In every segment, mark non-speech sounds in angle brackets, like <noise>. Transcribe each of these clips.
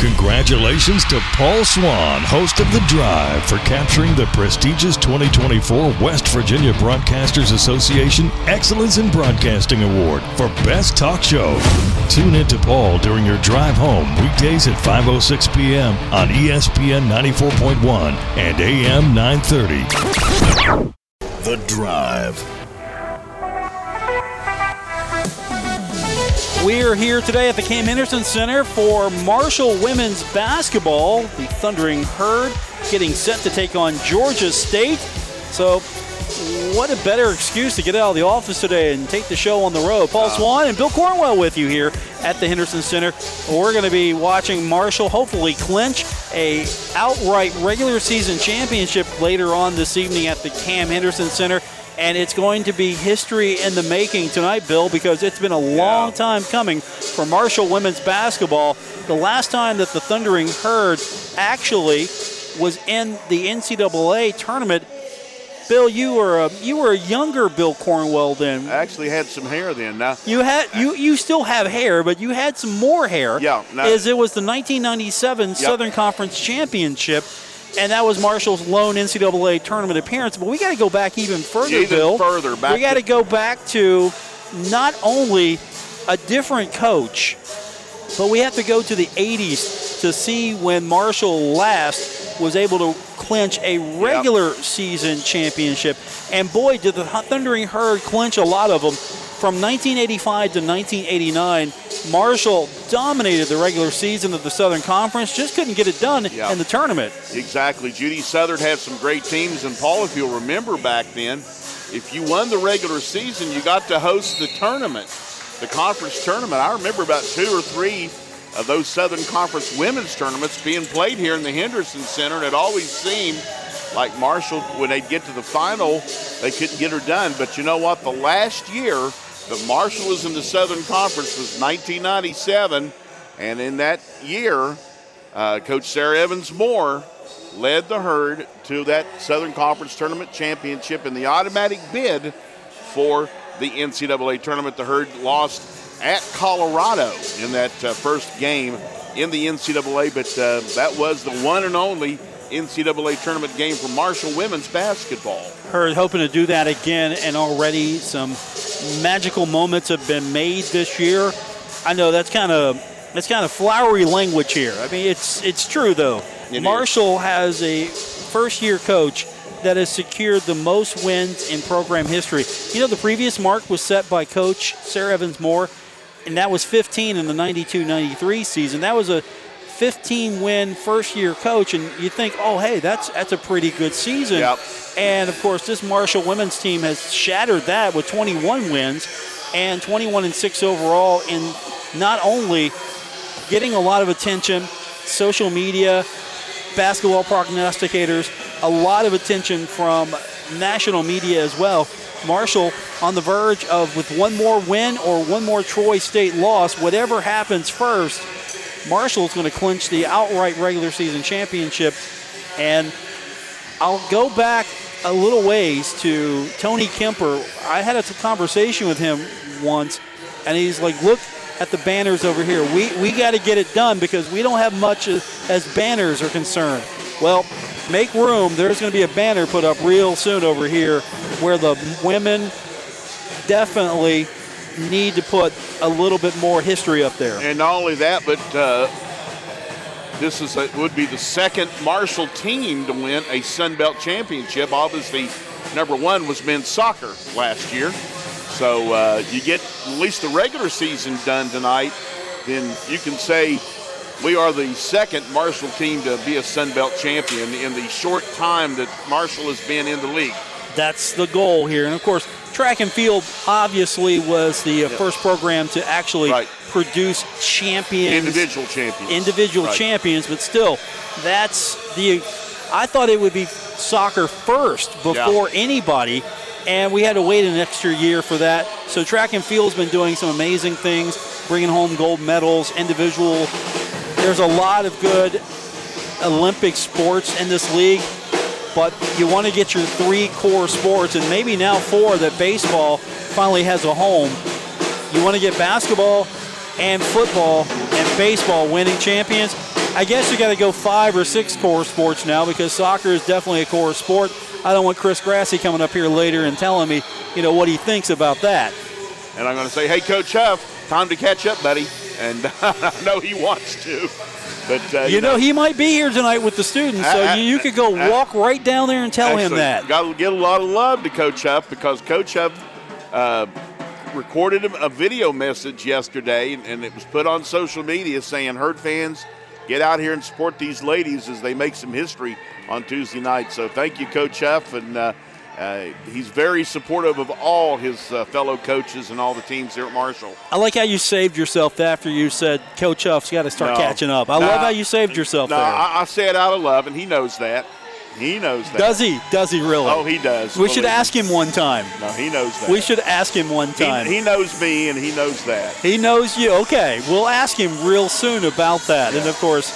Congratulations to Paul Swann, host of The Drive, for capturing the prestigious 2024 West Virginia Broadcasters Association Excellence in Broadcasting Award for Best Talk Show. Tune in to Paul during your drive home weekdays at 5.06 p.m. on ESPN 94.1 and AM 930. The Drive. We are here today at the Cam Henderson Center for Marshall women's basketball. The Thundering Herd getting set to take on Georgia State. So, what a better excuse to get out of the office today and take the show on the road. Paul uh, Swann and Bill Cornwell with you here at the Henderson Center. We're going to be watching Marshall hopefully clinch a outright regular season championship later on this evening at the Cam Henderson Center. And it's going to be history in the making tonight, Bill, because it's been a long time coming for Marshall women's basketball. The last time that the Thundering Herd actually was in the NCAA tournament, Bill, you were a you were a younger Bill Cornwell then. I actually had some hair then. Now, You had you you still have hair, but you had some more hair. Yeah, no. As it was the 1997 Southern Conference Championship, and that was Marshall's lone NCAA tournament appearance. But we got to go back even further, Even Bill. further, back we got to to- go back to not only a different coach, but we have to go to the 80s to see when Marshall last was able to clinch a regular season championship. And boy, did the Thundering Herd clinch a lot of them. From 1985 to 1989, Marshall dominated the regular season of the Southern Conference, just couldn't get it done Yeah. in the tournament. exactly. Judy Southard had some great teams, and Paul, if you'll remember back then, if you won the regular season, you got to host the tournament, the conference tournament. I remember about two or three of those Southern Conference women's tournaments being played here in the Henderson Center, and it always seemed like Marshall, when they'd get to the final, they couldn't get her done. But you know what? The last year that Marshall was in the Southern Conference was 1997, and in that year, uh, Coach Sarah Evans Moore led the herd to that Southern Conference Tournament championship in the automatic bid for the NCAA tournament. The herd lost at Colorado in that uh, first game in the NCAA, but uh, that was the one and only NCAA tournament game for Marshall women's basketball. Herd hoping to do that again, and already some magical moments have been made this year. I know that's kind of that's kind of flowery language here. I mean, it's it's true though. It is. Marshall has a first-year coach that has secured the most wins in program history. You know, the previous mark was set by Coach Sarah Evans Moore, and that was 15 in the 92-93 season. That was a 15 win first year coach and you think oh hey that's that's a pretty good season Yep. and of course this Marshall women's team has shattered that with 21 wins and 21 and 6 overall in not only getting a lot of attention social media basketball prognosticators a lot of attention from national media as well Marshall on the verge of with one more win or one more Troy State loss whatever happens first Marshall's going to clinch the outright regular season championship. And I'll go back a little ways to Tony Kemper. I had a conversation with him once, and he's like, "Look at the banners over here. We we got to get it done because we don't have much as, as banners are concerned." Well, make room. There's going to be a banner put up real soon over here where the women definitely need to put a little bit more history up there. And not only that, but uh, this is a, would be the second Marshall team to win a Sun Belt championship. Obviously, number one was men's soccer last year. So uh, you get at least the regular season done tonight, then you can say we are the second Marshall team to be a Sun Belt champion in the short time that Marshall has been in the league. That's the goal here. And of course, track and field obviously was the uh, first program to actually Right. produce champions, Individual champions. individual Right. champions. But still, that's the. I thought it would be soccer first before anybody, and we had to wait an extra year for that. So track and field's been doing some amazing things, bringing home gold medals, individual. There's a lot of good Olympic sports in this league but you want to get your three core sports, and maybe now four that baseball finally has a home. You want to get basketball and football and baseball winning champions. I guess you got to go five or six core sports now because soccer is definitely a core sport. I don't want Chris Grassie coming up here later and telling me, you know, what he thinks about that. And I'm going to say, hey, Coach Huff, time to catch up, buddy. And <laughs> I know he wants to. But uh, you, you know, know, he might be here tonight with the students, so uh, you, you, could go uh, walk right down there and tell him that. Got to get a lot of love to Coach Huff because Coach Huff uh, recorded a video message yesterday, and it was put on social media saying, "Herd fans, get out here and support these ladies as they make some history on Tuesday night." So thank you, Coach Huff, and uh, uh, he's very supportive of all his uh, fellow coaches and all the teams here at Marshall. I like how you saved yourself after you said Coach Huff's got to start no, catching up. I no, love how you saved yourself no, there. I, I it out of love, and he knows that. He knows that. Does he? Does he really? Oh, he does. We should ask him one time. No, he knows that. We should ask him one time. He, he knows me, and he knows that. He knows you. Okay, we'll ask him real soon about that. Yeah. And of course,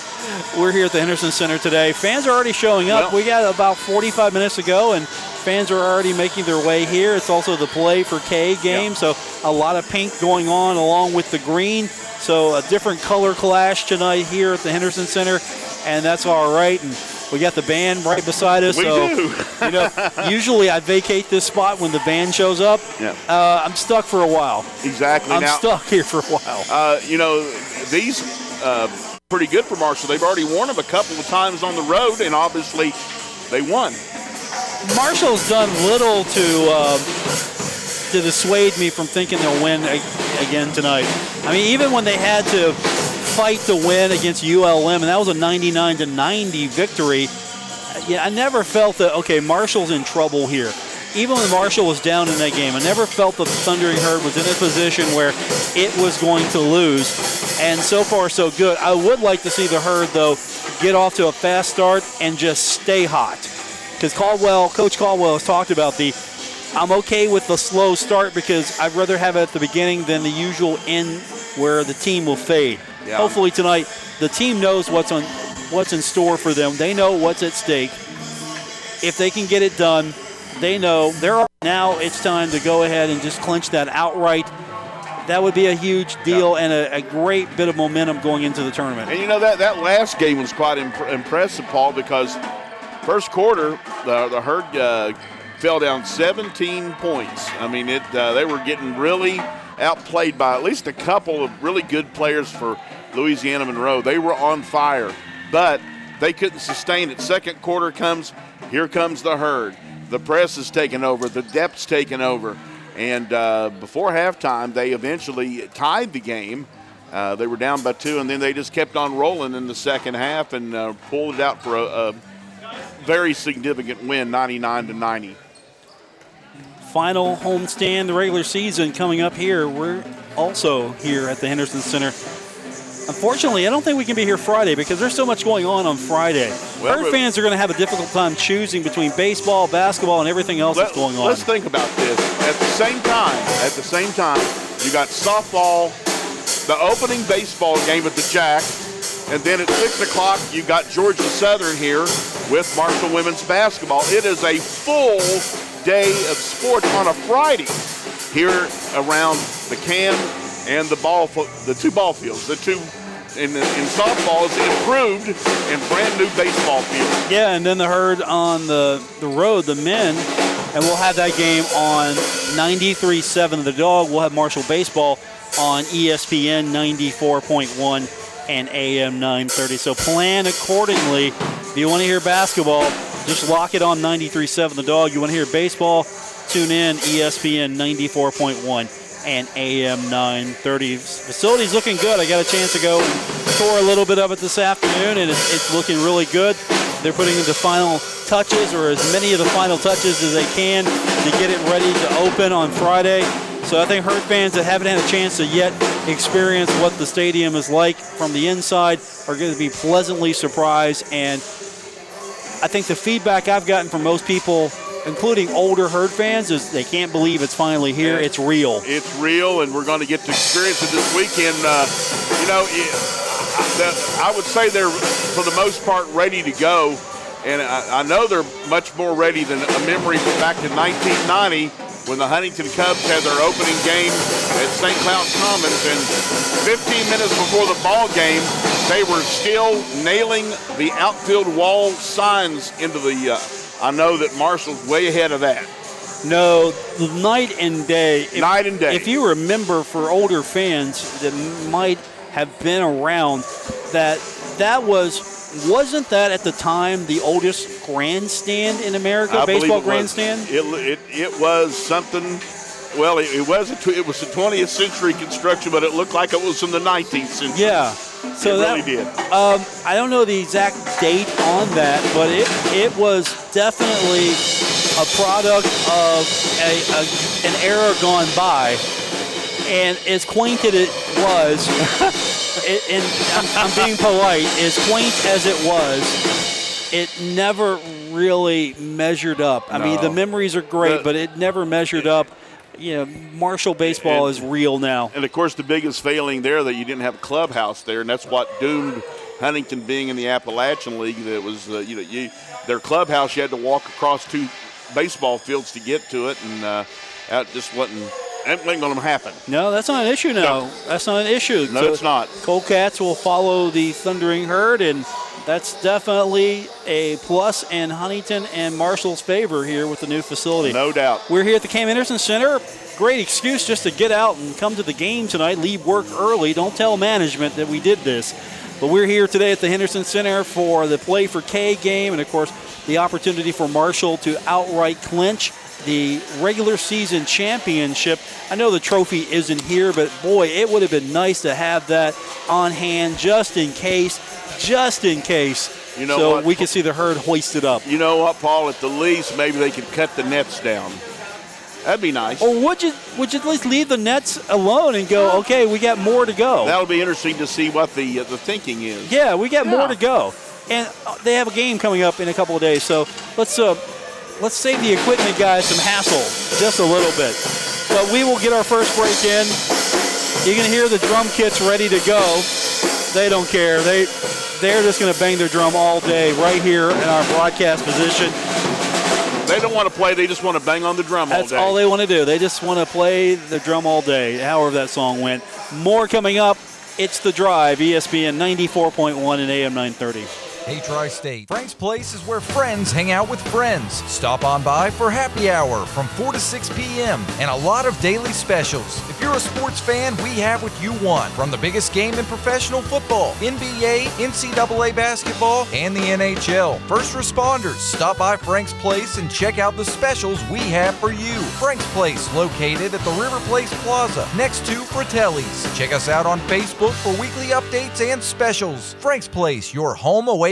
we're here at the Henderson Center today. Fans are already showing up. Well, we got about 45 minutes to go, and fans are already making their way here. It's also the play for Kay game, yeah. so a lot of pink going on along with the green. So a different color clash tonight here at the Henderson Center, and that's all right. And we got the band right beside us. We so, do. you know, <laughs> usually I vacate this spot when the band shows up. Yeah. Uh, I'm stuck for a while. Exactly. I'm now, stuck here for a while. Uh, you know, these uh, pretty good for Marshall. They've already won them a couple of times on the road, and obviously they won. Marshall's done little to uh, to dissuade me from thinking they'll win again tonight. I mean, even when they had to fight to win against ULM, and that was a 99 to 90 victory. Yeah, I never felt that. Okay, Marshall's in trouble here. Even when Marshall was down in that game, I never felt that the Thundering Herd was in a position where it was going to lose. And so far, so good. I would like to see the Herd, though, get off to a fast start and just stay hot. Because Caldwell, Coach Caldwell has talked about the I'm okay with the slow start because I'd rather have it at the beginning than the usual end where the team will fade. Yeah. Hopefully tonight, the team knows what's on what's in store for them. They know what's at stake. If they can get it done, they know they're now. It's time to go ahead and just clinch that outright. That would be a huge deal yeah. and a, a, great bit of momentum going into the tournament. And you know that that last game was quite imp- impressive, Paul, because first quarter the the herd uh, fell down 17 points. I mean, it uh, they were getting really outplayed by at least a couple of really good players for Louisiana Monroe. They were on fire, but they couldn't sustain it. Second quarter comes, here comes the herd. The press is taken over, the depth's taken over. And uh, before halftime, they eventually tied the game. Uh, they were down by two, and then they just kept on rolling in the second half and uh, pulled it out for a, a very significant win, 99 to 90 final homestand the regular season coming up here. We're also here at the Henderson Center. Unfortunately, I don't think we can be here Friday because there's so much going on on Friday. Well, Herd fans are going to have a difficult time choosing between baseball, basketball, and everything else let, that's going on. Let's think about this. At the same time, at the same time, you got softball, the opening baseball game at the Jack, and then at six o'clock you got Georgia Southern here with Marshall women's basketball. It is a full day of sports on a Friday here around the can and the ball, the two ball fields, the two in, in softball is improved and brand new baseball field. Yeah, and then the herd on the, the road, the men, and we'll have that game on 93.7 The Dog. We'll have Marshall Baseball on ESPN 94.1 and AM 930. So plan accordingly. If you want to hear basketball, just lock it on 93.7 The Dog. You want to hear baseball? Tune in ESPN 94.1 and AM 930. Facility's looking good. I got a chance to go tour a little bit of it this afternoon, and it's, it's looking really good. They're putting in the final touches, or as many of the final touches as they can, to get it ready to open on Friday. So I think Herd fans that haven't had a chance to yet experience what the stadium is like from the inside are going to be pleasantly surprised and I think the feedback I've gotten from most people, including older herd fans, is they can't believe it's finally here. It's real. It's real, and we're going to get to experience it this weekend. Uh, you know, I would say they're, for the most part, ready to go. And I, know they're much more ready than a memory back in 1990 when the Huntington Cubs had their opening game at St. Cloud Commons. And 15 minutes before the ball game, they were still nailing the outfield wall signs into the. Uh, I know that Marshall's way ahead of that. No, night and day. If, night and day. If you remember, for older fans that might have been around, that that was wasn't that at the time the oldest grandstand in America, I baseball it grandstand? Was. It, it, it was something. Well, it, it was a, it was a 20th century construction, but it looked like it was from the 19th century. Yeah, so it that really did. Um, I don't know the exact date on that, but it it was definitely a product of a, a an era gone by. And as quaint as it was, <laughs> it, and I'm, I'm being polite, as quaint as it was, it never really measured up. I No. mean, the memories are great, The- but it never measured up. You know, Marshall baseball And- is real now. And of course, the biggest failing there that you didn't have a clubhouse there, and that's what doomed Huntington being in the Appalachian League. That was, uh, you know, you, their clubhouse you had to walk across two baseball fields to get to it, and uh, that just wasn't. That wasn't going to happen. No, that's not an issue now. No. That's not an issue. No, it's not. Cats will follow the Thundering Herd, and that's definitely a plus in Huntington and Marshall's favor here with the new facility. No doubt. We're here at the Cam Henderson Center. Great excuse just to get out and come to the game tonight. Leave work early. Don't tell management that we did this. But we're here today at the Henderson Center for the Play for Kay game, and of course, the opportunity for Marshall to outright clinch the regular season championship. I know the trophy isn't here, but boy, it would have been nice to have that on hand just in case, just in case. You know so what? we can see the herd hoisted up. You know what, Paul? At the least, maybe they could cut the nets down. That'd be nice. Or would you would you at least leave the nets alone and go, okay, we got more to go? That'll be interesting to see what the uh, the thinking is. Yeah, we got Yeah. more to go, and uh, they have a game coming up in a couple of days. So let's uh, let's save the equipment guys some hassle just a little bit. But we will get our first break in. You can hear the drum kits ready to go. They don't care. They they're just going to bang their drum all day right here in our broadcast position. They don't want to play; they just want to bang on the drum That's all day. all they want to do. They just want to play the drum all day, however that song went. More coming up. It's The Drive, ESPN 94.1 and AM 930. Hey, Tri State. Frank's Place is where friends hang out with friends. Stop on by for happy hour from 4 to 6 p.m. and a lot of daily specials. If you're a sports fan, we have what you want from the biggest game in professional football, NBA, NCAA basketball, and the NHL. First responders, stop by Frank's Place and check out the specials we have for you. Frank's Place, located at the River Place Plaza, next to Fratelli's. Check us out on Facebook for weekly updates and specials. Frank's Place, your home away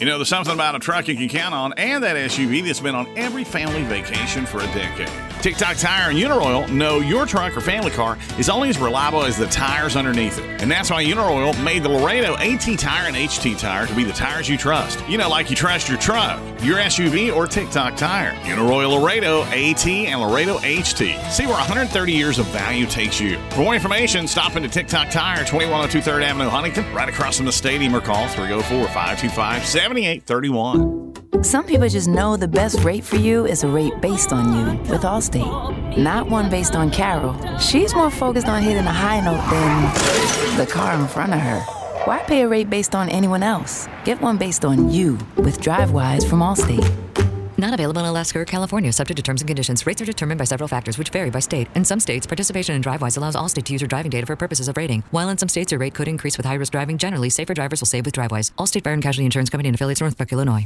You know, there's something about a truck you can count on and that SUV that's been on every family vacation for a decade. TikTok Tire and Uniroyal know your truck or family car is only as reliable as the tires underneath it. And that's why Uniroyal made the Laredo AT Tire and HT Tire to be the tires you trust. You know, like you trust your truck, your SUV, or TikTok Tire. Uniroyal Laredo AT and Laredo HT. See where 130 years of value takes you. For more information, stop into TikTok Tire, 2102 3rd Avenue, Huntington, right across from the stadium, or call 304 525 7831. Some people just know the best rate for you is a rate based on you with Not one based on Carol. She's more focused on hitting a high note than the car in front of her. Why pay a rate based on anyone else? Get one based on you with DriveWise from Allstate. Not available in Alaska or California, subject to terms and conditions. Rates are determined by several factors, which vary by state. In some states, participation in DriveWise allows Allstate to use your driving data for purposes of rating. While in some states, your rate could increase with high-risk driving. Generally, safer drivers will save with DriveWise. Allstate Fire and Casualty Insurance Company and affiliates, Northbrook, Illinois.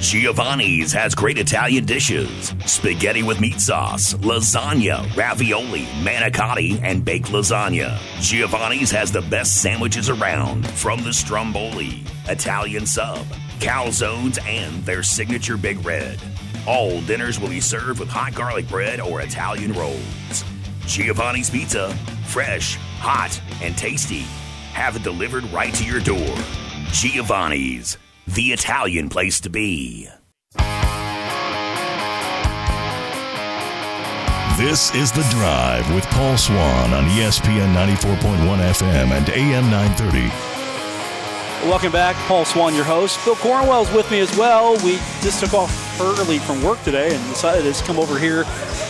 Giovanni's has great Italian dishes spaghetti with meat sauce, lasagna, ravioli, manicotti, and baked lasagna. Giovanni's has the best sandwiches around from the Stromboli, Italian sub, calzones, and their signature Big Red. All dinners will be served with hot garlic bread or Italian rolls. Giovanni's Pizza, fresh, hot, and tasty. have it delivered right to your door. Giovanni's, the Italian place to be. This is The Drive with Paul Swann on ESPN 94.1 FM and AM 930. Welcome back. Paul Swann, your host. Bill Cornwell's with me as well. We just took off early from work today and decided to come over here.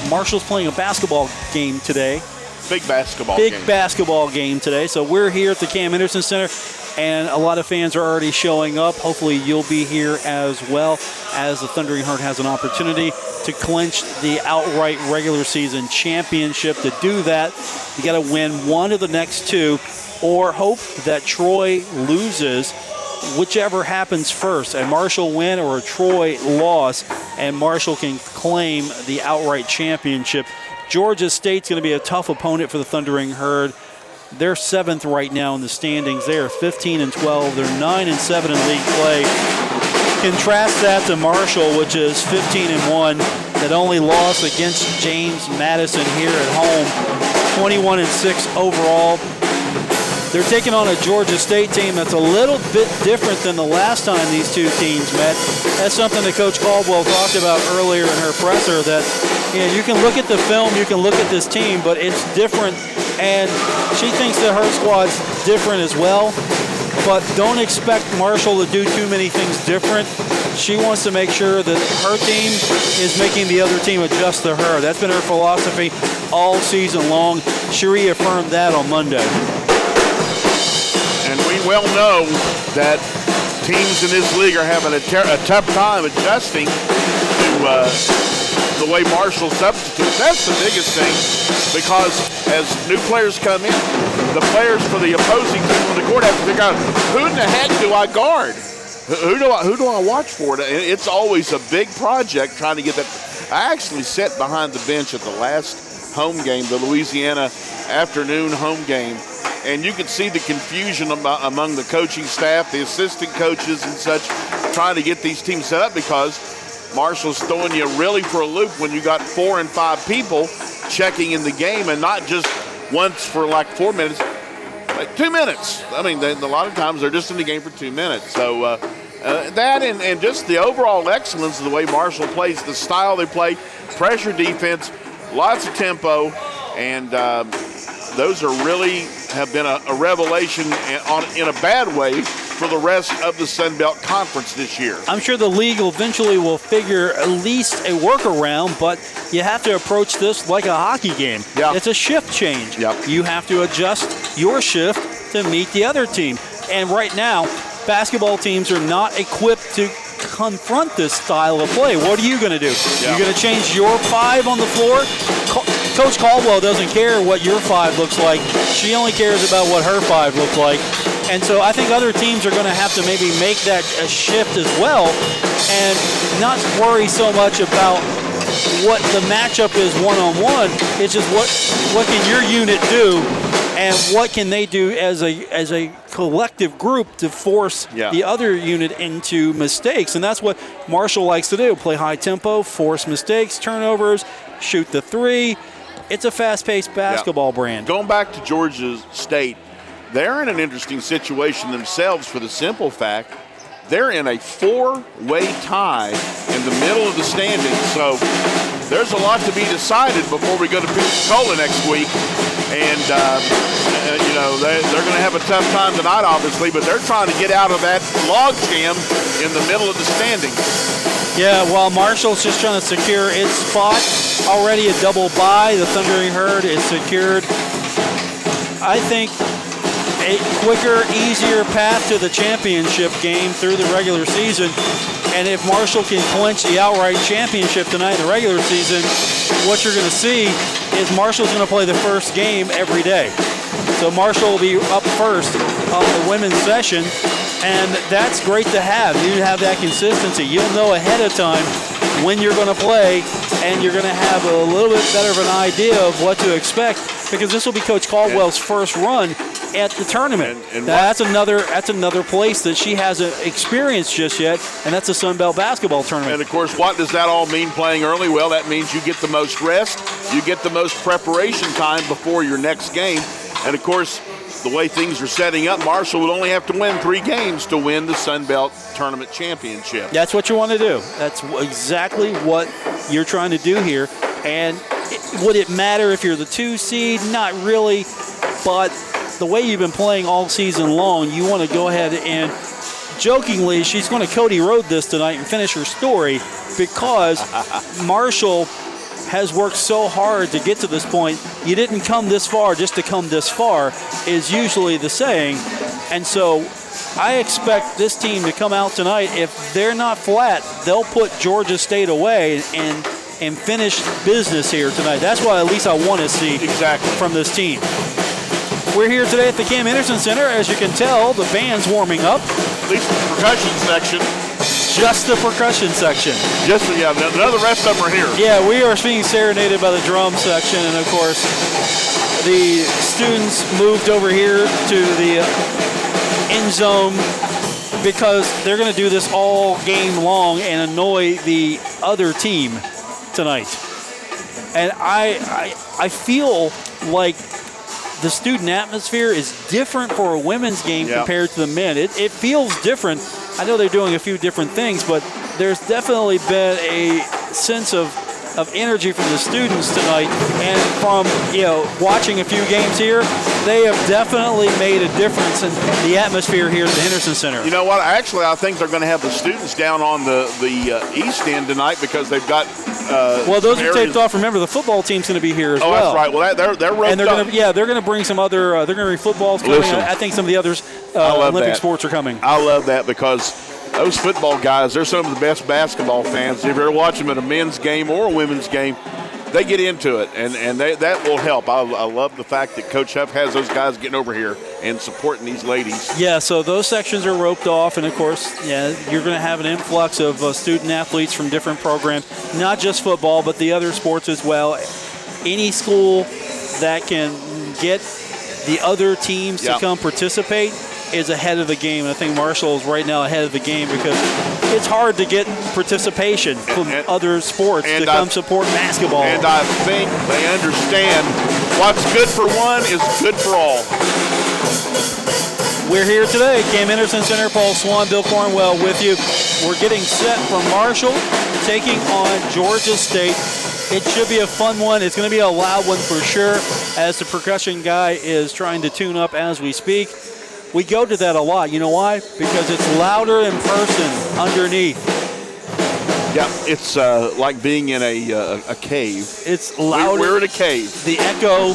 Marshall's playing a basketball game today. Big basketball Big game. basketball game today. So we're here at the Cam Henderson Center, and a lot of fans are already showing up. Hopefully, you'll be here as well as the Thundering Herd has an opportunity to clinch the outright regular season championship. To do that, you got to win one of the next two, or hope that Troy loses. Whichever happens first, a Marshall win or a Troy loss, and Marshall can claim the outright championship. Georgia State's going to be a tough opponent for the Thundering Herd. They're seventh right now in the standings. They are 15 and 12. They're 9 and 7 in league play. Contrast that to Marshall, which is 15 and 1, that only lost against James Madison here at home. 21 and 6 overall. They're taking on a Georgia State team that's a little bit different than the last time these two teams met. That's something that Coach Caldwell talked about earlier in her presser that you, know, you can look at the film, you can look at this team, but it's different. And she thinks that her squad's different as well. But don't expect Marshall to do too many things different. She wants to make sure that her team is making the other team adjust to her. That's been her philosophy all season long. She reaffirmed that on Monday. Well know that teams in this league are having a, ter- a tough time adjusting to uh, the way Marshall substitutes. That's the biggest thing because as new players come in, the players for the opposing team on the court have to figure out who in the heck do I guard? Who do I who do I watch for? It's always a big project trying to get that. I actually sat behind the bench at the last home game, the Louisiana afternoon home game, and you could see the confusion among the coaching staff, the assistant coaches, and such, trying to get these teams set up because Marshall's throwing you really for a loop when you got four and five people checking in the game, and not just once for like four minutes, like two minutes. I mean, they, a lot of times they're just in the game for two minutes. So uh, uh, that and, and just the overall excellence of the way Marshall plays, the style they play, pressure defense, lots of tempo, and um, those are really have been a, a revelation in, on, in a bad way for the rest of the Sun Belt Conference this year. I'm sure the league eventually will figure at least a workaround, but you have to approach this like a hockey game. Yeah. It's a shift change. Yep. You have to adjust your shift to meet the other team. And right now, basketball teams are not equipped to confront this style of play. What are you going to do? Yeah. You're going to change your five on the floor? Co- Coach Caldwell doesn't care what your five looks like. She only cares about what her five looks like. And so I think other teams are going to have to maybe make that a shift as well and not worry so much about what the matchup is one on one. It's just what what can your unit do and what can they do as a as a collective group to force Yeah. the other unit into mistakes. And that's what Marshall likes to do. Play high tempo, force mistakes, turnovers, shoot the three. It's a fast-paced basketball brand. Going back to Georgia State, they're in an interesting situation themselves for the simple fact they're in a four-way tie in the middle of the standings. So there's a lot to be decided before we go to Pensacola next week. And, uh, uh, you know, they, they're going to have a tough time tonight, obviously, but they're trying to get out of that log jam in the middle of the standings. Yeah, while Marshall's just trying to secure its spot, already a double bye. The Thundering Herd is secured. I think a quicker, easier path to the championship game through the regular season. And if Marshall can clinch the outright championship tonight in the regular season, what you're going to see is Marshall's going to play the first game every day. So Marshall will be up first on the women's session, and that's great to have. You have that consistency. You'll know ahead of time when you're going to play, and you're going to have a little bit better of an idea of what to expect because this will be Coach Caldwell's first run at the tournament. And- and that's another that's another place that she hasn't experienced just yet, and that's the Sun Belt basketball tournament. And of course, what does that all mean playing early? Well, that means you get the most rest, you get the most preparation time before your next game. And of course, the way things are setting up, Marshall would only have to win three games to win the Sun Belt Tournament Championship. That's what you want to do. That's exactly what you're trying to do here. And it, would it matter if you're the two seed? Not really. But the way you've been playing all season long, you want to go ahead and jokingly, she's going to Cody Road this tonight and finish her story because <laughs> Marshall has worked so hard to get to this point. You didn't come this far just to come this far, is usually the saying. And so I expect this team to come out tonight. If they're not flat, they'll put Georgia State away and and finish business here tonight. That's what at least I want to see exactly from this team. We're here today at the Cam Henderson Center. As you can tell, the band's warming up. At least the percussion section. Just the percussion section. Just yeah, none of the rest of them are here. Yeah, we are being serenaded by the drum section, and of course, the students moved over here to the end zone because they're going to do this all game long and annoy the other team tonight. And I, I, I feel like the student atmosphere is different for a women's game Yeah. compared to the men. It, it feels different. I know they're doing a few different things, but there's definitely been a sense of of energy from the students tonight, and from you know watching a few games here, they have definitely made a difference in the atmosphere here at the Henderson Center. You know what? Actually, I think they're going to have the students down on the the uh, east end tonight because they've got. Uh, Well, those are taped off. Remember, the football team's going to be here as well. Oh, well. that's right. Well, that, they're they're roped and they're going to yeah they're going to bring some other uh, they're going to bring footballs coming. Listen. I I think some of the others uh, Olympic that. sports are coming. I love that because those football guys, they're some of the best basketball fans. If you're watching them at a men's game or a women's game, they get into it, and, and they, that will help. I, I love the fact that Coach Huff has those guys getting over here and supporting these ladies. Yeah, so those sections are roped off, and of course, yeah, you're going to have an influx of uh, student athletes from different programs, not just football, but the other sports as well. Any school that can get the other teams to come participate is ahead of the game. And I think Marshall is right now ahead of the game because it's hard to get participation from And- other sports to I- come support basketball. And I think they understand what's good for one is good for all. We're here today, Cam Henderson Center, Paul Swann, Bill Cornwell with you. We're getting set for Marshall, taking on Georgia State. It should be a fun one. It's going to be a loud one for sure, as the percussion guy is trying to tune up as we speak. We go to that a lot. You know why? Because it's louder in person underneath. Yeah, it's uh, like being in a, uh, a cave. It's We're, louder. we're in a cave. the echo.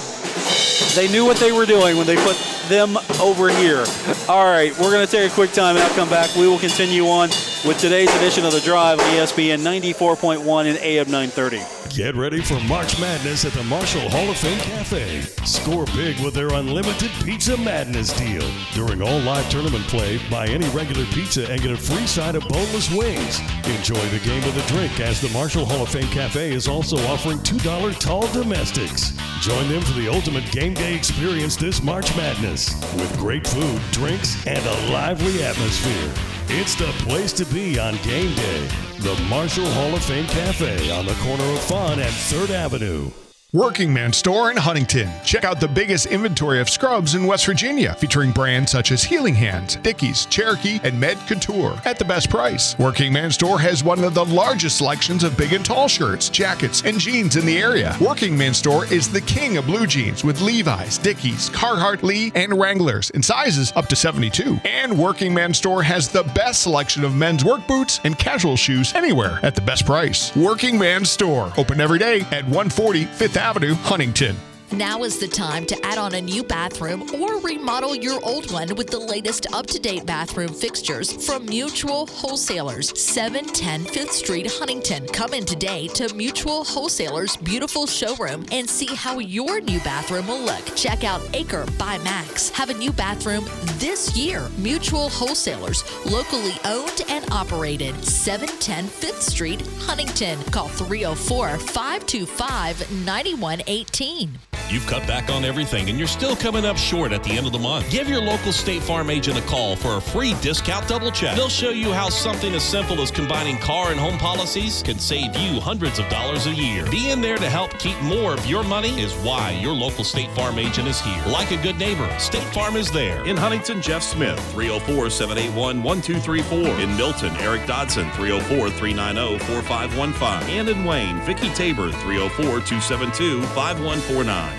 They knew what they were doing when they put them over here. All right, we're going to take a quick time out, come back. We will continue on with today's edition of The Drive on ESPN 94.1 and AM 930. Get ready for March Madness at the Marshall Hall of Fame Cafe. Score big with their unlimited Pizza Madness deal. During all live tournament play, buy any regular pizza and get a free side of boneless wings. Enjoy the game with a drink as the Marshall Hall of Fame Cafe is also offering $2 tall domestics. Join them for the ultimate game day experience this March Madness with great food, drinks, and a lively atmosphere. It's the place to be on game day. The Marshall Hall of Fame Cafe on the corner of Fun and 3rd Avenue. Working Man Store in Huntington. Check out the biggest inventory of scrubs in West Virginia, featuring brands such as Healing Hands, Dickies, Cherokee, and Med Couture at the best price. Working Man Store has one of the largest selections of big and tall shirts, jackets, and jeans in the area. Working Man Store is the king of blue jeans with Levi's, Dickies, Carhartt, Lee, and Wranglers in sizes up to 72. And Working Man Store has the best selection of men's work boots and casual shoes anywhere at the best price. Working Man Store, open every day at 140 Fifth Avenue, Huntington. Now is the time to add on a new bathroom or remodel your old one with the latest up to date bathroom fixtures from Mutual Wholesalers, 710 5th Street, Huntington. Come in today to Mutual Wholesalers' beautiful showroom and see how your new bathroom will look. Check out Acre by Max. Have a new bathroom this year. Mutual Wholesalers, locally owned and operated, 710 5th Street, Huntington. Call 304 525 9118. You've cut back on everything and you're still coming up short at the end of the month. Give your local State Farm agent a call for a free discount double check. They'll show you how something as simple as combining car and home policies can save you hundreds of dollars a year. Being there to help keep more of your money is why your local State Farm agent is here. Like a good neighbor, State Farm is there. In Huntington, Jeff Smith, 304 781 1234. In Milton, Eric Dodson, 304 390 4515. And in Wayne, Vicki Tabor, 304 272 5149.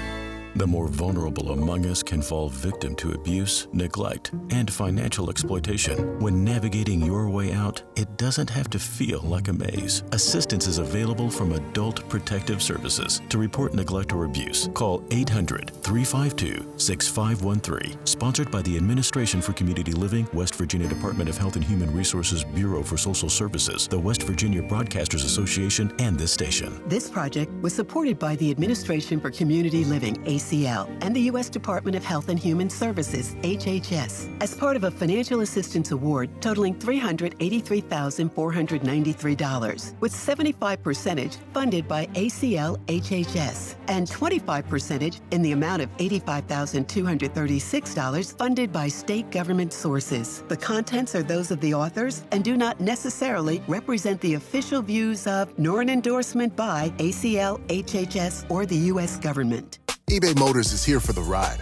The more vulnerable among us can fall victim to abuse, neglect, and financial exploitation. When navigating your way out, it doesn't have to feel like a maze. Assistance is available from Adult Protective Services. To report neglect or abuse, call 800 352 6513. Sponsored by the Administration for Community Living, West Virginia Department of Health and Human Resources Bureau for Social Services, the West Virginia Broadcasters Association, and this station. This project was supported by the Administration for Community Living, ACL, and the U.S. Department of Health and Human Services, HHS, as part of a financial assistance award totaling $383,493, with 75 percentage funded by ACL HHS and 25 percentage in the amount of $85,236 funded by state government sources. The contents are those of the authors and do not necessarily represent the official views of nor an endorsement by ACL, HHS, or the U.S. government. eBay Motors is here for the ride.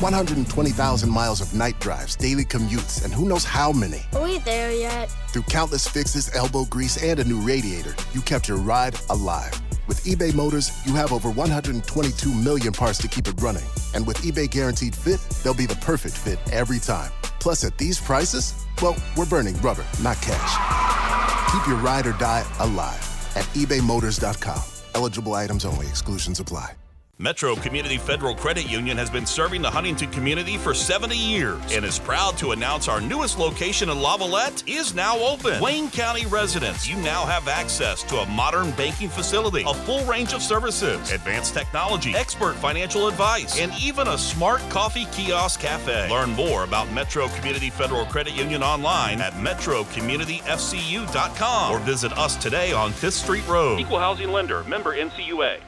120,000 miles of night drives, daily commutes, and who knows how many. Are we there yet? Through countless fixes, elbow grease, and a new radiator, you kept your ride alive. With eBay Motors, you have over 122 million parts to keep it running. And with eBay Guaranteed Fit, they'll be the perfect fit every time. Plus, at these prices, well, we're burning rubber, not cash. Keep your ride or die alive at ebaymotors.com. Eligible items only, exclusions apply. Metro Community Federal Credit Union has been serving the Huntington community for 70 years and is proud to announce our newest location in Lavalette is now open. Wayne County residents, you now have access to a modern banking facility, a full range of services, advanced technology, expert financial advice, and even a smart coffee kiosk cafe. Learn more about Metro Community Federal Credit Union online at metrocommunityfcu.com or visit us today on 5th Street Road. Equal housing lender, member NCUA.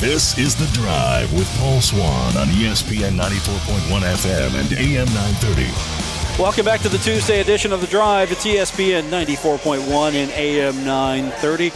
This is The Drive with Paul Swann on ESPN 94.1 FM and AM 930. Welcome back to the Tuesday edition of The Drive. It's ESPN 94.1 and AM 930.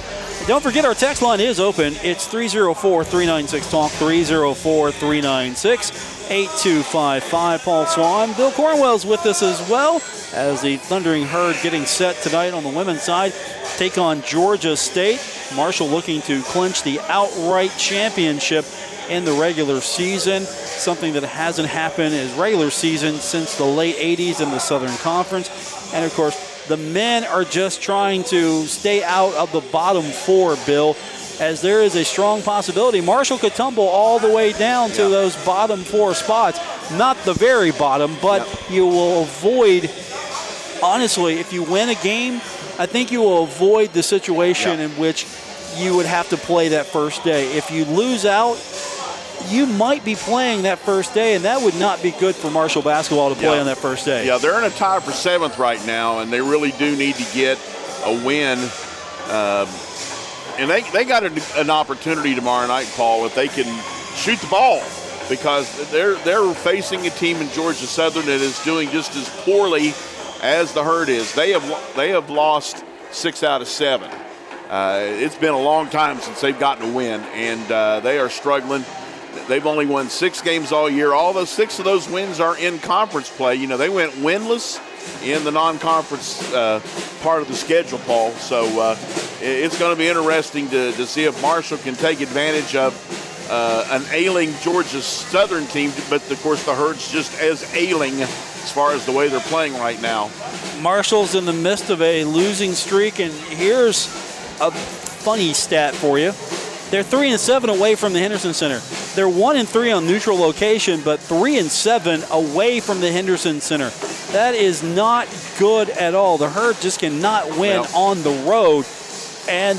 Don't forget our text line is open. It's 304 396 Talk, 304 396 8255. Paul Swann. Bill Cornwell's with us as well as the Thundering Herd getting set tonight on the women's side. Take on Georgia State. Marshall looking to clinch the outright championship in the regular season, something that hasn't happened as regular season since the late 80s in the Southern Conference. And of course, the men are just trying to stay out of the bottom four, Bill, as there is a strong possibility Marshall could tumble all the way down to those bottom four spots. Not the very bottom, but you will avoid, honestly, if you win a game, I think you will avoid the situation in which you would have to play that first day. If you lose out, you might be playing that first day, and that would not be good for Marshall basketball to play Yeah. on that first day. Yeah, they're in a tie for seventh right now, and they really do need to get a win. Um, and they, they got an, opportunity tomorrow night, Paul, if they can shoot the ball, because they're they're facing a team in Georgia Southern that is doing just as poorly as the Herd is. They have they have lost six out of seven. Uh, it's been a long time since they've gotten a win, and uh, they are struggling. They've only won six games all year. All those six of those wins are in conference play. You know, they went winless in the non-conference uh, part of the schedule, Paul. So uh, it's going to be interesting to, to see if Marshall can take advantage of uh, an ailing Georgia Southern team. But of course, the Herd's just as ailing as far as the way they're playing right now. Marshall's in the midst of a losing streak, and here's a funny stat for you. They're three and seven away from the Henderson Center. They're one and three on neutral location, but three and seven away from the Henderson Center. That is not good at all. The Herd just cannot win Well- on the road, and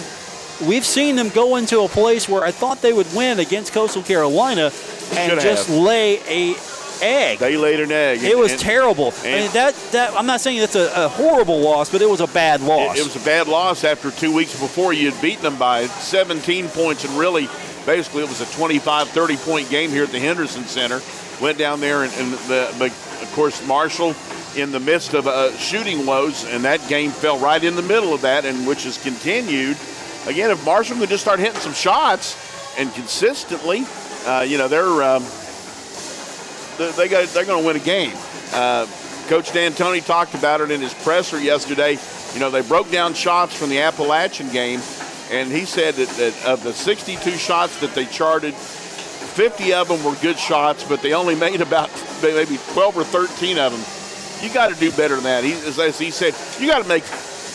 we've seen them go into a place where I thought they would win against Coastal Carolina and Should just have. lay a egg. They laid an egg. It was And- terrible. I mean, that that I'm not saying that's a, a horrible loss, but it was a bad loss. It, it was a bad loss after two weeks before you had beaten them by 17 points, and really, basically, it was a 25, 30 point game here at the Henderson Center. Went down there, and, and the, but of course, Marshall in the midst of uh, shooting woes, and that game fell right in the middle of that, and which has continued. Again, if Marshall could just start hitting some shots and consistently, uh, you know, they're um, they, got, they're going to win a game. Uh, Coach D'Antoni talked about it in his presser yesterday. You know, they broke down shots from the Appalachian game, and he said that, that of the 62 shots that they charted, 50 of them were good shots, but they only <laughs> made about maybe 12 or 13 of them. You got to do better than that. He, as he said, you got to make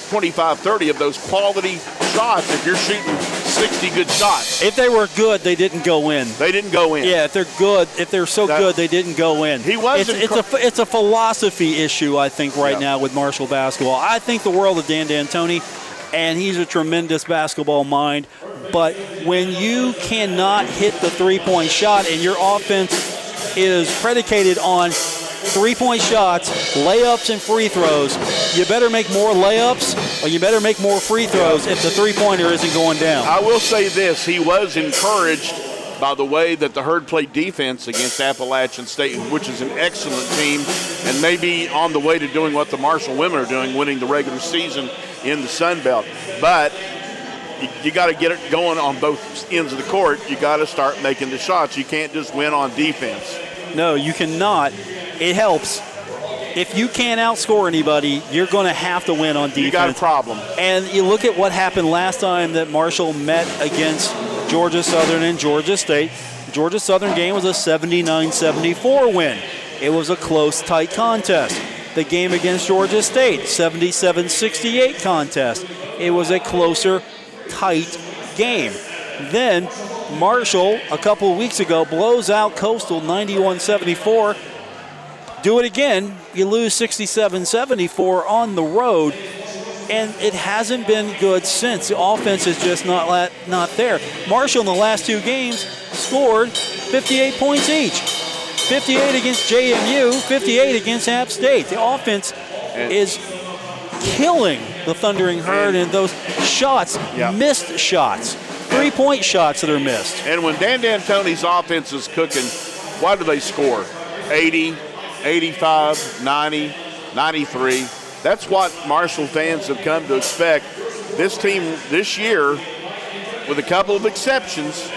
25, 30 of those quality shots if you're shooting 60 good shots. if they were good, they didn't go in. They didn't go in. Yeah, if they're good, if they're so That- good, they didn't go in. He was It's, it's a it's a philosophy issue, I think, right Yeah. now with Marshall basketball. I think the world of Dan D'Antoni, and he's a tremendous basketball mind. But when you cannot hit the three-point shot and your offense is predicated on three-point shots, layups, and free throws, you better make more layups or you better make more free throws if the three-pointer isn't going down. I will say this: he was encouraged by the way that the herd played defense against Appalachian State, which is an excellent team, and maybe on the way to doing what the Marshall women are doing, winning the regular season in the Sun Belt. But you, you got to get it going on both ends of the court. You got to start making the shots. You can't just win on defense. No, you cannot. It helps. If you can't outscore anybody, you're going to have to win on defense. You got a problem. And you look at what happened last time that Marshall met against Georgia Southern and Georgia State. Georgia Southern game was a 79-74 win. It was a close, tight contest. The game against Georgia State, 77-68 contest. It was a closer, tight game. Then Marshall, a couple weeks ago, blows out Coastal 91-74. Do it again, you lose 67-74 on the road, and it hasn't been good since. The offense is just not la- not there. Marshall in the last two games scored 58 points each. 58 against JMU, 58 against App State. The offense is killing the Thundering Herd, and those shots, missed shots, three-point shots that are missed. And when Dan D'Antoni's offense is cooking, why do they score? 80, 85, 90, 93. That's what Marshall fans have come to expect. This team this year, with a couple of exceptions,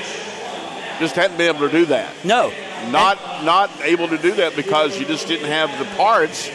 just hadn't been able to do that. No. Not not able to do that because you just didn't have the parts.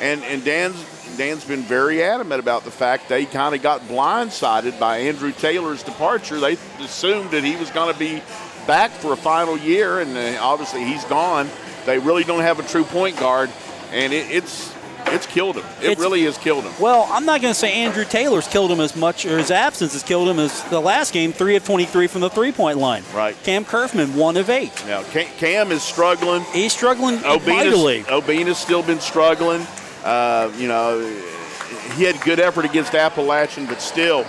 And and Dan's Dan's been very adamant about the fact they kind of got blindsided by Andrew Taylor's departure. They assumed that he was going to be back for a final year, and uh, obviously he's gone. They really don't have a true point guard, and it, it's it's killed him. It It's- really has killed him. Well, I'm not going to say Andrew Taylor's killed him as much, or his absence has killed him as the last game, three of 23 from the three-point line. Right. Cam Curfman, one of eight. Now Cam, is struggling. He's struggling mightily. Obinna's, Obinna's still been struggling. Uh, you know, he had good effort against Appalachian, but still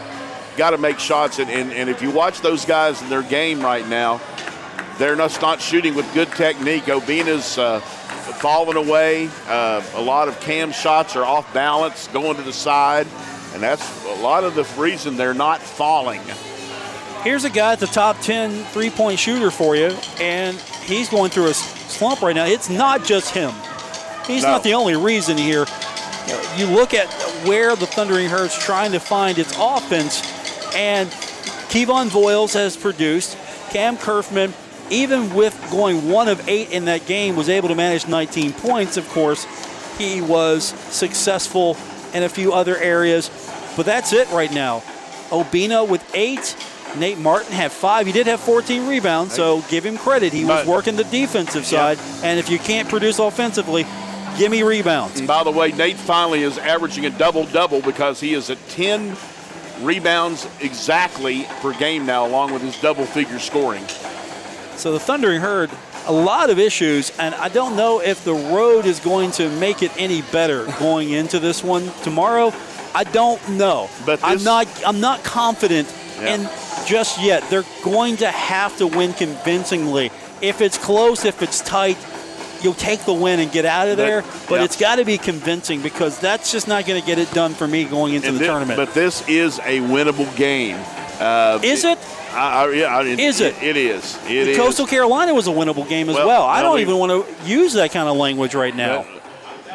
got to make shots. And, and, and if you watch those guys in their game right now, they're not, not shooting with good technique. Obinna's uh, falling away. Uh, a lot of Cam's shots are off balance, going to the side. And that's a lot of the reason they're not falling. Here's a guy at the top 10 three-point shooter for you, and he's going through a slump right now. It's not just him. He's No. not the only reason here. You, look at where the Thundering Herd's trying to find its offense, and Kevon Voyles has produced. Cam Curfman, even with going one of eight in that game, was able to manage 19 points. Of course, he was successful in a few other areas, but that's it right now. Obinna with eight. Nate Martin had five. He did have 14 rebounds, so give him credit. He was working the defensive side, and if you can't produce offensively, give me rebounds. And by the way, Nate finally is averaging a double double because he is at 10 rebounds exactly per game now, along with his double figure scoring. So the Thundering Herd, a lot of issues, and I don't know if the road is going to make it any better going into this one tomorrow. I don't know. But I'm not. I'm not confident Yeah. in just yet. They're going to have to win convincingly. If it's close, if it's tight, you'll take the win and get out of That- there. But yeah. it's got to be convincing because that's just not going to get it done for me going into And the thi- tournament. But this is a winnable game. Uh, Is it? I, I, yeah, I, it, Is it? It is. It is. Coastal Carolina was a winnable game as Well, well. I don't we- even want to use that kind of language right now.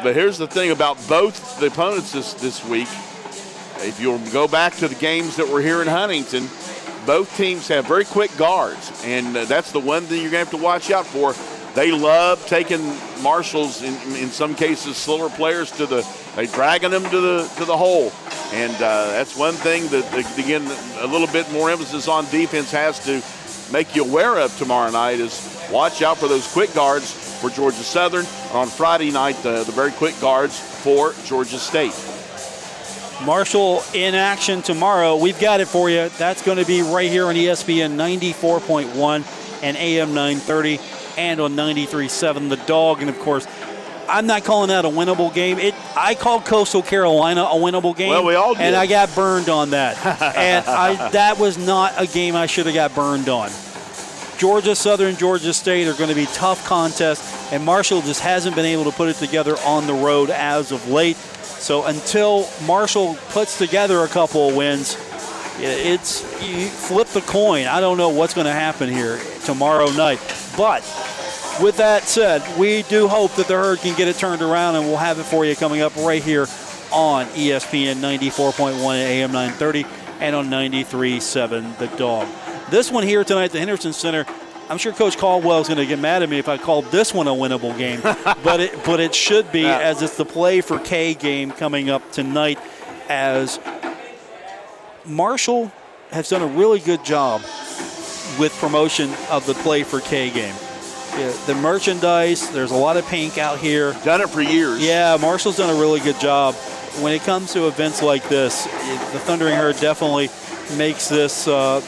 But here's the thing about both the opponents this, this week. If you'll go back to the games that were here in Huntington, both teams have very quick guards, and uh, that's the one thing you're going to have to watch out for. They love taking marshals in, in some cases, slower players to the, they dragging them to the to the hole, and uh, that's one thing that again a little bit more emphasis on defense has to make you aware of tomorrow night is watch out for those quick guards for Georgia Southern. On Friday night, the, the very quick guards for Georgia State. Marshall in action tomorrow. We've got it for you. That's going to be right here on ESPN 94.1 and AM 930 and on 93.7 The Dog. And of course, I'm not calling that a winnable game. It I called Coastal Carolina a winnable game. Well, we all did. And I got burned on that. <laughs> and I that was not a game I should have got burned on. Georgia Southern, Georgia State are going to be tough contests, and Marshall just hasn't been able to put it together on the road as of late. So until Marshall puts together a couple of wins, it's you flip the coin. I don't know what's going to happen here tomorrow night. But with that said, we do hope that the herd can get it turned around, and we'll have it for you coming up right here on ESPN 94.1 and AM 930 and on 93.7 The Dog. This one here tonight at the Henderson Center, I'm sure Coach Caldwell is going to get mad at me if I call this one a winnable game, <laughs> but it but it should be Yeah. as it's the play for Kay game coming up tonight as Marshall has done a really good job with promotion of the play for Kay game. Yeah, the merchandise, there's a lot of pink out here. Done it for years. Yeah, Marshall's done a really good job. When it comes to events like this, it- the Thundering Herd definitely makes this uh,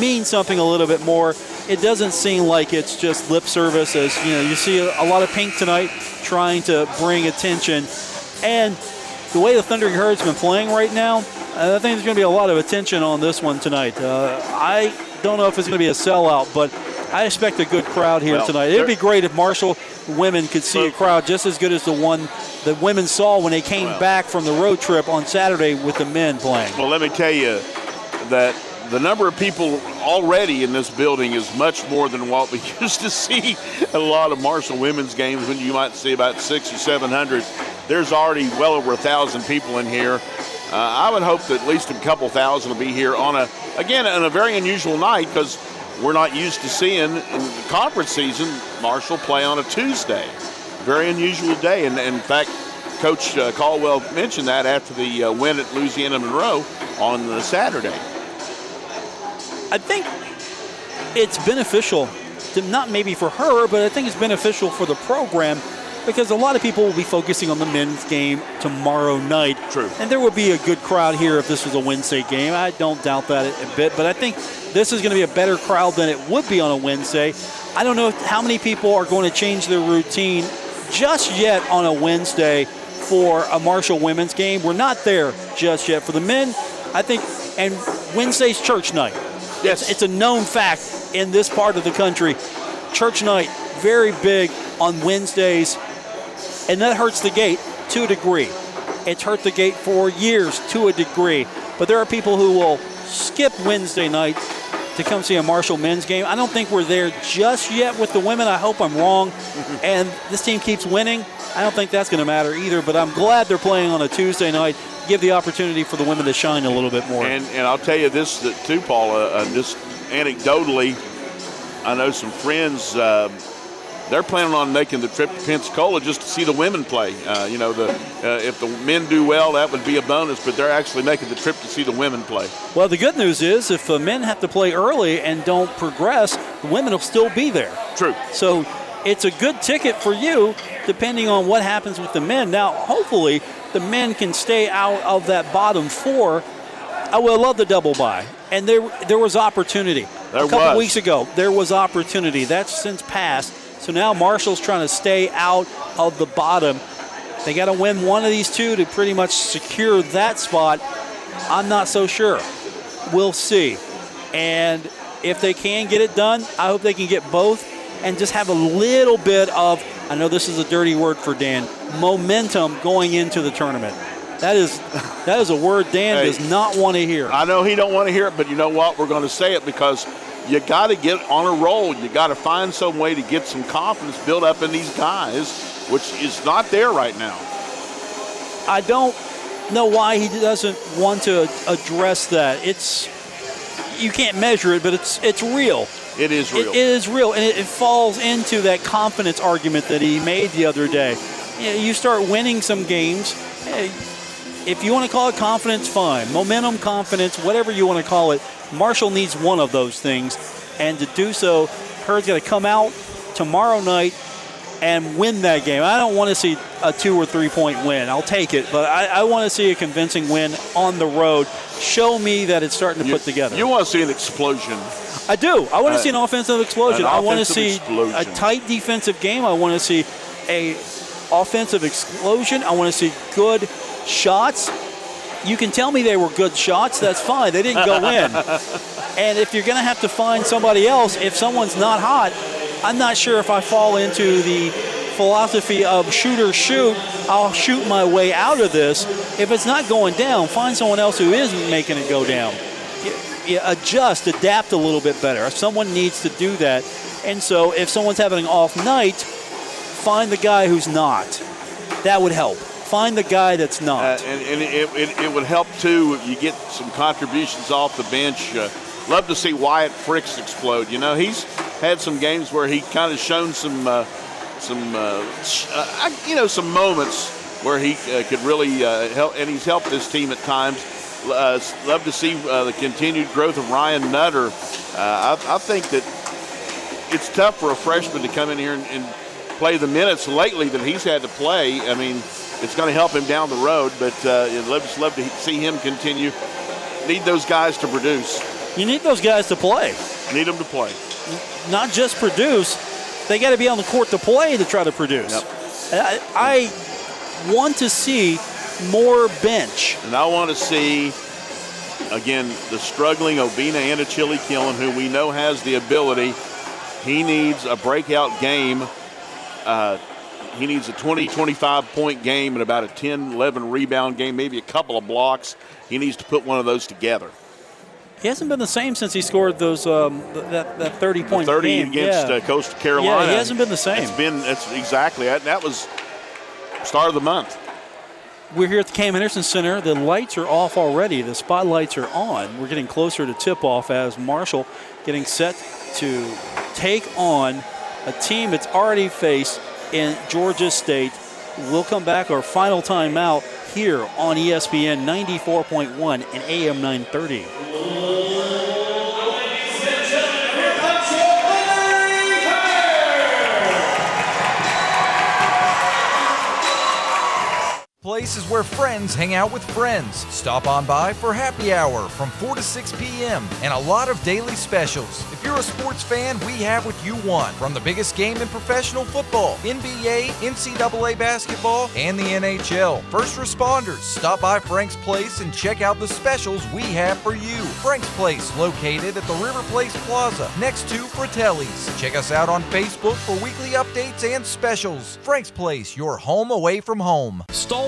mean something a little bit more. It doesn't seem like it's just lip service, as you know. You see a, a lot of pink tonight, trying to bring attention, and the way the Thundering Herd's been playing right now, I think there's going to be a lot of attention on this one tonight. Uh, I don't know if it's going to be a sellout, but I expect a good crowd here Well, tonight. It'd be great if Marshall women could see a crowd just as good as the one the women saw when they came Well. back from the road trip on Saturday with the men playing. Well, let me tell you that the number of people already in this building is much more than what we <laughs> used to see at a lot of Marshall women's games when you might see about six or seven hundred. There's already well over a thousand people in here. Uh, I would hope that at least a couple thousand will be here on a again on a very unusual night because we're not used to seeing in the conference season Marshall play on a Tuesday. Very unusual day, and, and in fact, Coach uh, Caldwell mentioned that after the uh, win at Louisiana Monroe on the Saturday. I think it's beneficial, to, not maybe for her, but I think it's beneficial for the program because a lot of people will be focusing on the men's game tomorrow night. True. And there would be a good crowd here if this was a Wednesday game. I don't doubt that a bit, but I think this is going to be a better crowd than it would be on a Wednesday. I don't know how many people are going to change their routine just yet on a Wednesday for a Marshall women's game. We're not there just yet. For the men, I think, and Wednesday's church night. Yes. It's, it's a known fact in this part of the country. Church night, very big on Wednesdays, and that hurts the gate to a degree. It's hurt the gate for years to a degree. But there are people who will skip Wednesday night to come see a Marshall men's game. I don't think we're there just yet with the women. I hope I'm wrong. <laughs> and this team keeps winning. I don't think that's going to matter either. But I'm glad they're playing on a Tuesday night. Give the opportunity for the women to shine a little bit more. And, and I'll tell you this too, Paula. Uh, just anecdotally, I know some friends. Uh, they're planning on making the trip to Pensacola just to see the women play. Uh, you know, the uh, if the men do well, that would be a bonus. But they're actually making the trip to see the women play. Well, the good news is if the men have to play early and don't progress, the women will still be there. True. So it's a good ticket for you, depending on what happens with the men. Now, hopefully, the men can stay out of that bottom four. I would love the double bye, and there there was opportunity There a couple was. weeks ago. There was opportunity. That's since passed. So now Marshall's trying to stay out of the bottom. They got to win one of these two to pretty much secure that spot. I'm not so sure. We'll see. And if they can get it done, I hope they can get both. and just have a little bit of, I know this is a dirty word for Dan, momentum going into the tournament. That is that is a word Dan Hey. does not want to hear. I know he don't want to hear it, but you know what? We're going to say it because you got to get on a roll. You got to find some way to get some confidence built up in these guys, which is not there right now. I don't know why he doesn't want to address that. It's you can't measure it, but it's it's real. It is real. It is real, and it, it falls into that confidence argument that he made the other day. You, know, you start winning some games. eh, If you want to call it confidence, fine. Momentum, confidence, whatever you want to call it. Marshall needs one of those things, and to do so, Herd's got to come out tomorrow night and win that game. I don't want to see a two or three point win. I'll take it, but I, I want to see a convincing win on the road. Show me that it's starting to put together. You want to see an explosion. I do. I want to Uh, see an offensive explosion. an I want to see explosion. a tight defensive game. I want to see a offensive explosion. I want to see good shots. You can tell me they were good shots. That's fine. They didn't go in. <laughs> and if you're going to have to find somebody else, if someone's not hot, I'm not sure if I fall into the philosophy of shoot or shoot. I'll shoot my way out of this. If it's not going down, find someone else who isn't making it go down adjust, adapt a little bit better. Someone needs to do that. And so if someone's having an off night, find the guy who's not. That would help. Find the guy that's not. Uh, and and it, it, it would help too if you get some contributions off the bench. Uh, love to see Wyatt Fricks explode. You know, he's had some games where he kind of shown some uh, some uh, uh, you know some moments where he uh, could really uh, help, and he's helped this team at times. Uh, love to see uh, the continued growth of Ryan Nutter. Uh, I, I think that it's tough for a freshman to come in here and, and play the minutes lately that he's had to play. I mean, it's going to help him down the road, but uh, I'd love, just love to see him continue. Need those guys to produce. You need those guys to play. Need them to play. Not just produce, they got to be on the court to play to try to produce. I, I want to see more bench. And I want to see, again, the struggling Obinna and Chili Killen, who we know has the ability. He needs a breakout game. Uh, he needs a 20, 25 point game and about a 10, 11 rebound game, maybe a couple of blocks. He needs to put one of those together. He hasn't been the same since he scored those um, th- that, that 30 point 30 game. against yeah. uh, Coastal Carolina. Yeah, he hasn't been the same. It's been, it's exactly, that, that was start of the month. We're here at the Cam Henderson Center. The lights are off already. The spotlights are on. We're getting closer to tip off as Marshall getting set to take on a team that's already faced in Georgia State. We'll come back our final time out here on ESPN 94.1 and AM 930. Places where friends hang out with friends. Stop on by for happy hour from 4 to 6 p.m. and a lot of daily specials. If you're a sports fan, we have what you want from the biggest game in professional football, NBA, NCAA basketball, and the NHL. First responders, stop by Frank's Place and check out the specials we have for you. Frank's Place, located at the River Place Plaza next to Fratelli's. Check us out on Facebook for weekly updates and specials. Frank's Place, your home away from home.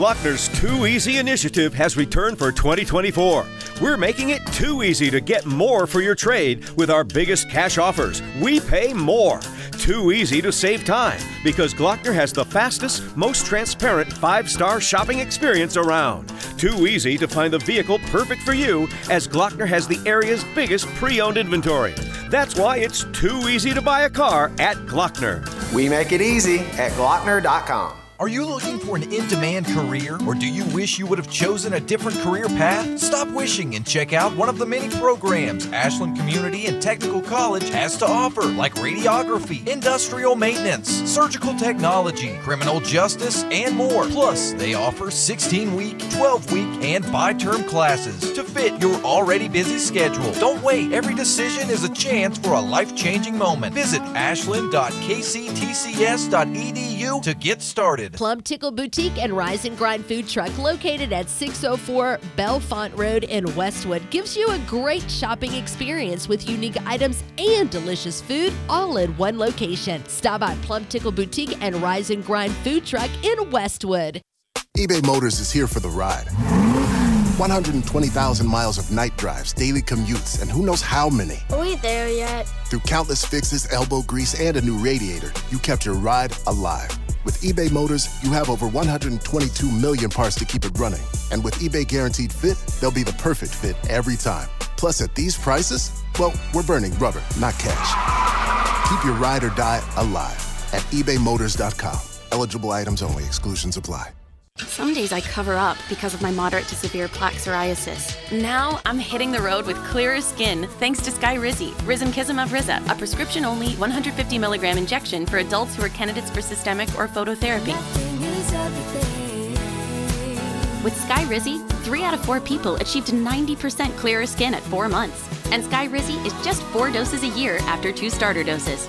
Glockner's Too Easy initiative has returned for 2024. We're making it too easy to get more for your trade with our biggest cash offers. We pay more. Too easy to save time because Glockner has the fastest, most transparent five star shopping experience around. Too easy to find the vehicle perfect for you as Glockner has the area's biggest pre owned inventory. That's why it's too easy to buy a car at Glockner. We make it easy at Glockner.com. Are you looking for an in demand career, or do you wish you would have chosen a different career path? Stop wishing and check out one of the many programs Ashland Community and Technical College has to offer, like radiography, industrial maintenance, surgical technology, criminal justice, and more. Plus, they offer 16 week, 12 week, and bi term classes to fit your already busy schedule. Don't wait, every decision is a chance for a life changing moment. Visit ashland.kctcs.edu to get started. Plum Tickle Boutique and Rise and Grind Food Truck, located at 604 Bellefonte Road in Westwood, gives you a great shopping experience with unique items and delicious food all in one location. Stop by Plum Tickle Boutique and Rise and Grind Food Truck in Westwood. eBay Motors is here for the ride. 120,000 miles of night drives, daily commutes, and who knows how many. Are we there yet? Through countless fixes, elbow grease, and a new radiator, you kept your ride alive. With eBay Motors, you have over 122 million parts to keep it running. And with eBay Guaranteed Fit, they'll be the perfect fit every time. Plus, at these prices, well, we're burning rubber, not cash. Keep your ride or die alive at ebaymotors.com. Eligible items only, exclusions apply. Some days I cover up because of my moderate to severe plaque psoriasis. Now I'm hitting the road with clearer skin thanks to Skyrizi, Risankizumab Riza, a prescription-only 150 milligram injection for adults who are candidates for systemic or phototherapy. With Skyrizi, three out of four people achieved 90% clearer skin at four months. And Skyrizi is just four doses a year after two starter doses.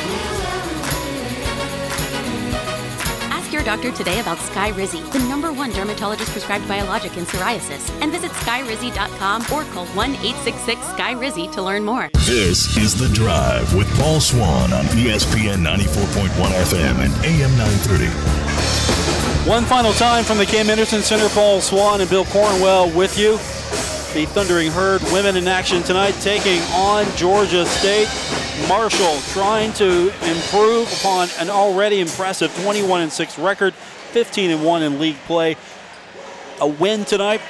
Your doctor today about Skyrizi, the number one dermatologist prescribed biologic in psoriasis, and visit skyrizi.com or call 1 866 Skyrizi to learn more. This is The Drive with Paul Swann on ESPN 94.1 FM and AM 930. One final time from the Cam Henderson Center, Paul Swann and Bill Cornwell with you. The Thundering Herd women in action tonight taking on Georgia State. Marshall trying to improve upon an already impressive 21 6 record, 15 1 in league play. A win tonight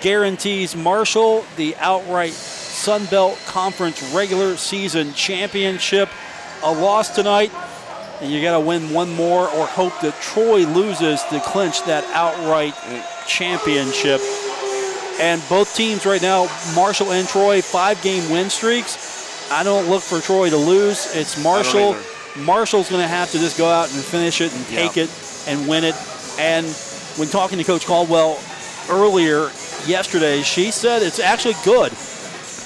guarantees Marshall the outright Sun Belt Conference regular season championship. A loss tonight, and you got to win one more or hope that Troy loses to clinch that outright championship. And both teams right now, Marshall and Troy, five game win streaks. I don't look for Troy to lose. It's Marshall. Marshall's going to have to just go out and finish it and take Yeah. it and win it. And when talking to Coach Caldwell earlier yesterday, she said it's actually good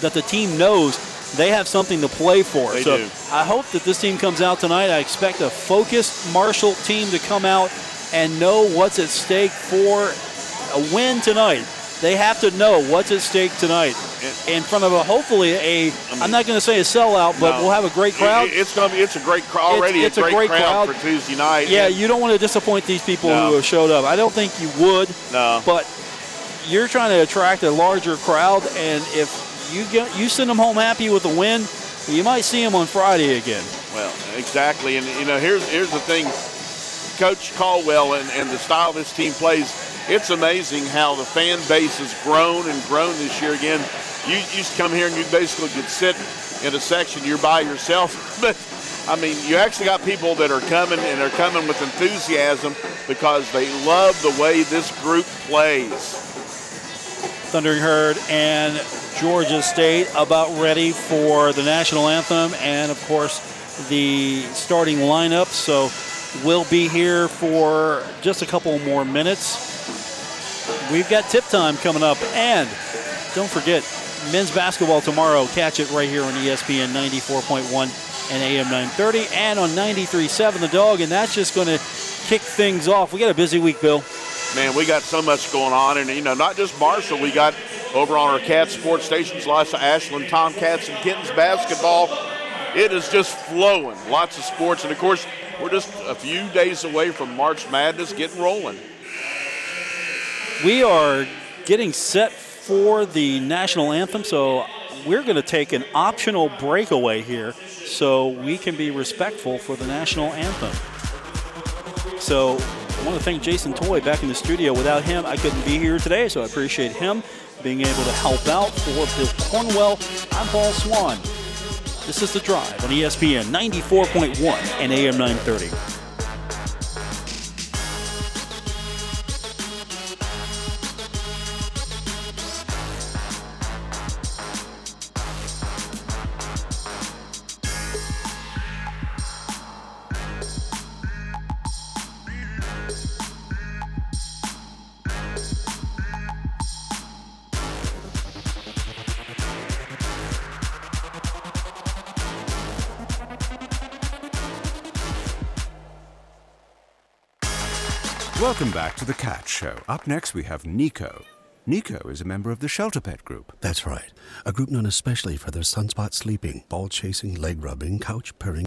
that the team knows they have something to play for. They so do. I hope that this team comes out tonight. I expect a focused Marshall team to come out and know what's at stake for a win tonight. They have to know what's at stake tonight in front of a hopefully a I'm not going to say a sellout, but No. we'll have a great crowd. It- it's gonna be. It's a great crowd already. It's a a great, great crowd, crowd. for Tuesday night. Yeah, And- you don't want to disappoint these people No. who have showed up. I don't think you would. No. But you're trying to attract a larger crowd, and if you get you send them home happy with a win, you might see them on Friday again. Well, exactly. And, you know, here's here's the thing Coach Caldwell and, and the style this team plays, it's amazing how the fan base has grown and grown this year again. You used to come here and you basically could sit in a section, you're by yourself. <laughs> But, I mean, you actually got people that are coming and they're coming with enthusiasm because they love the way this group plays. Thundering Herd and Georgia State about ready for the national anthem and, of course, the starting lineup. So we'll be here for just a couple more minutes. We've got tip time coming up. And don't forget, men's basketball tomorrow. Catch it right here on ESPN 94.1 and AM 930 and on 93.7 The Dog. And that's just going to kick things off. We got a busy week, Bill. Man, we got so much going on, and you know, not just Marshall. We got over on our Cat Sports stations, lots of Ashland Tomcats and Kittens basketball. It is just flowing, lots of sports, and of course, we're just a few days away from March Madness getting rolling. We are getting set for the national anthem, so we're going to take an optional breakaway here so we can be respectful for the national anthem. So I want to thank Jason Toy back in the studio. Without him, I couldn't be here today, so I appreciate him being able to help out for Bill Cornwell. I'm Paul Swann. This is The Drive on ESPN 94.1 and AM 930. Show. Up next, we have Nico. Nico is a member of the Shelter Pet Group. That's right. A group known especially for their sunspot sleeping, ball chasing, leg rubbing, couch purring,